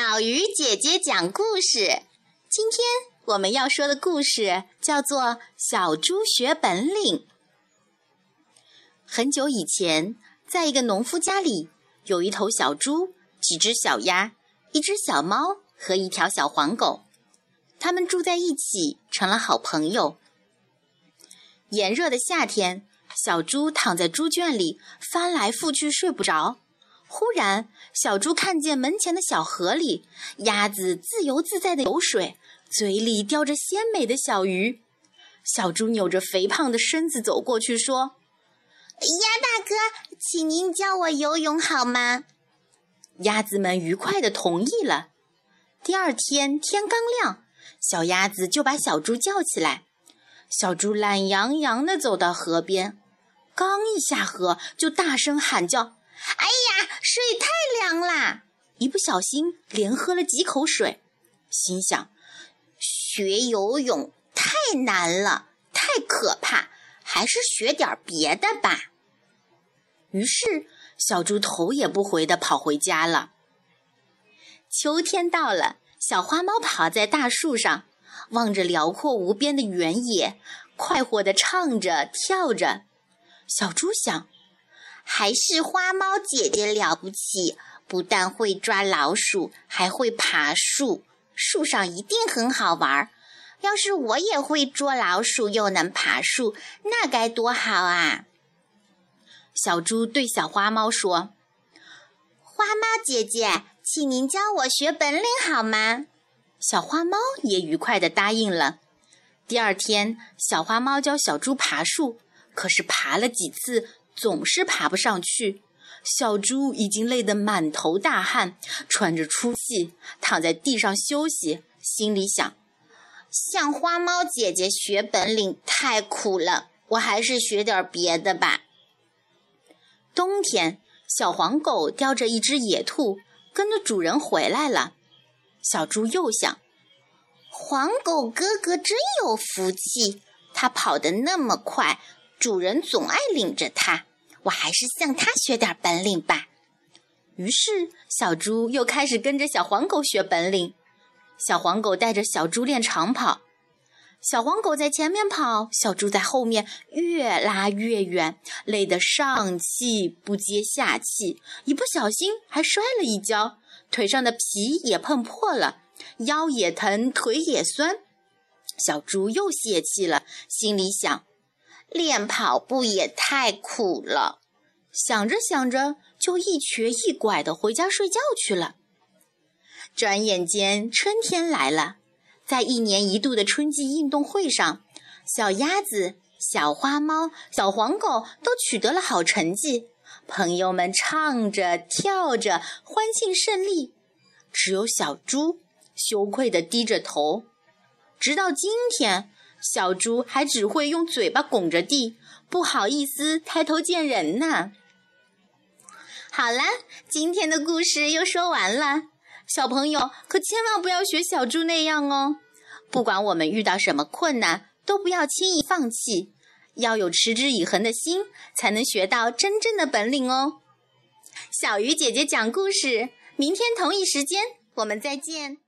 小鱼姐姐讲故事。今天我们要说的故事叫做《小猪学本领》。很久以前，在一个农夫家里，有一头小猪、几只小鸭、一只小猫和一条小黄狗。他们住在一起，成了好朋友。炎热的夏天，小猪躺在猪圈里，翻来覆去睡不着。忽然，小猪看见门前的小河里，鸭子自由自在的游水，嘴里叼着鲜美的小鱼。小猪扭着肥胖的身子走过去，说：“鸭大哥，请您教我游泳好吗？”鸭子们愉快地同意了。第二天天刚亮，小鸭子就把小猪叫起来。小猪懒洋洋地走到河边，刚一下河，就大声喊叫。哎水太凉啦！一不小心连喝了几口水，心想：学游泳太难了，太可怕，还是学点别的吧。于是，小猪头也不回地跑回家了。秋天到了，小花猫爬在大树上，望着辽阔无边的原野，快活地唱着、跳着。小猪想。还是花猫姐姐了不起，不但会抓老鼠，还会爬树。树上一定很好玩。要是我也会捉老鼠，又能爬树，那该多好啊！小猪对小花猫说：“花猫姐姐，请您教我学本领好吗？”小花猫也愉快地答应了。第二天，小花猫教小猪爬树，可是爬了几次。总是爬不上去，小猪已经累得满头大汗，喘着粗气，躺在地上休息，心里想：向花猫姐姐学本领太苦了，我还是学点别的吧。冬天，小黄狗叼着一只野兔，跟着主人回来了。小猪又想：黄狗哥哥真有福气，它跑得那么快，主人总爱领着它。我还是向他学点本领吧。于是，小猪又开始跟着小黄狗学本领。小黄狗带着小猪练长跑，小黄狗在前面跑，小猪在后面越拉越远，累得上气不接下气，一不小心还摔了一跤，腿上的皮也碰破了，腰也疼，腿也酸。小猪又泄气了，心里想。练跑步也太苦了，想着想着，就一瘸一拐的回家睡觉去了。转眼间，春天来了，在一年一度的春季运动会上，小鸭子、小花猫、小黄狗都取得了好成绩，朋友们唱着跳着，欢庆胜利。只有小猪羞愧地低着头，直到今天。小猪还只会用嘴巴拱着地，不好意思抬头见人呢。好啦，今天的故事又说完了。小朋友可千万不要学小猪那样哦！不管我们遇到什么困难，都不要轻易放弃，要有持之以恒的心，才能学到真正的本领哦。小鱼姐姐讲故事，明天同一时间我们再见。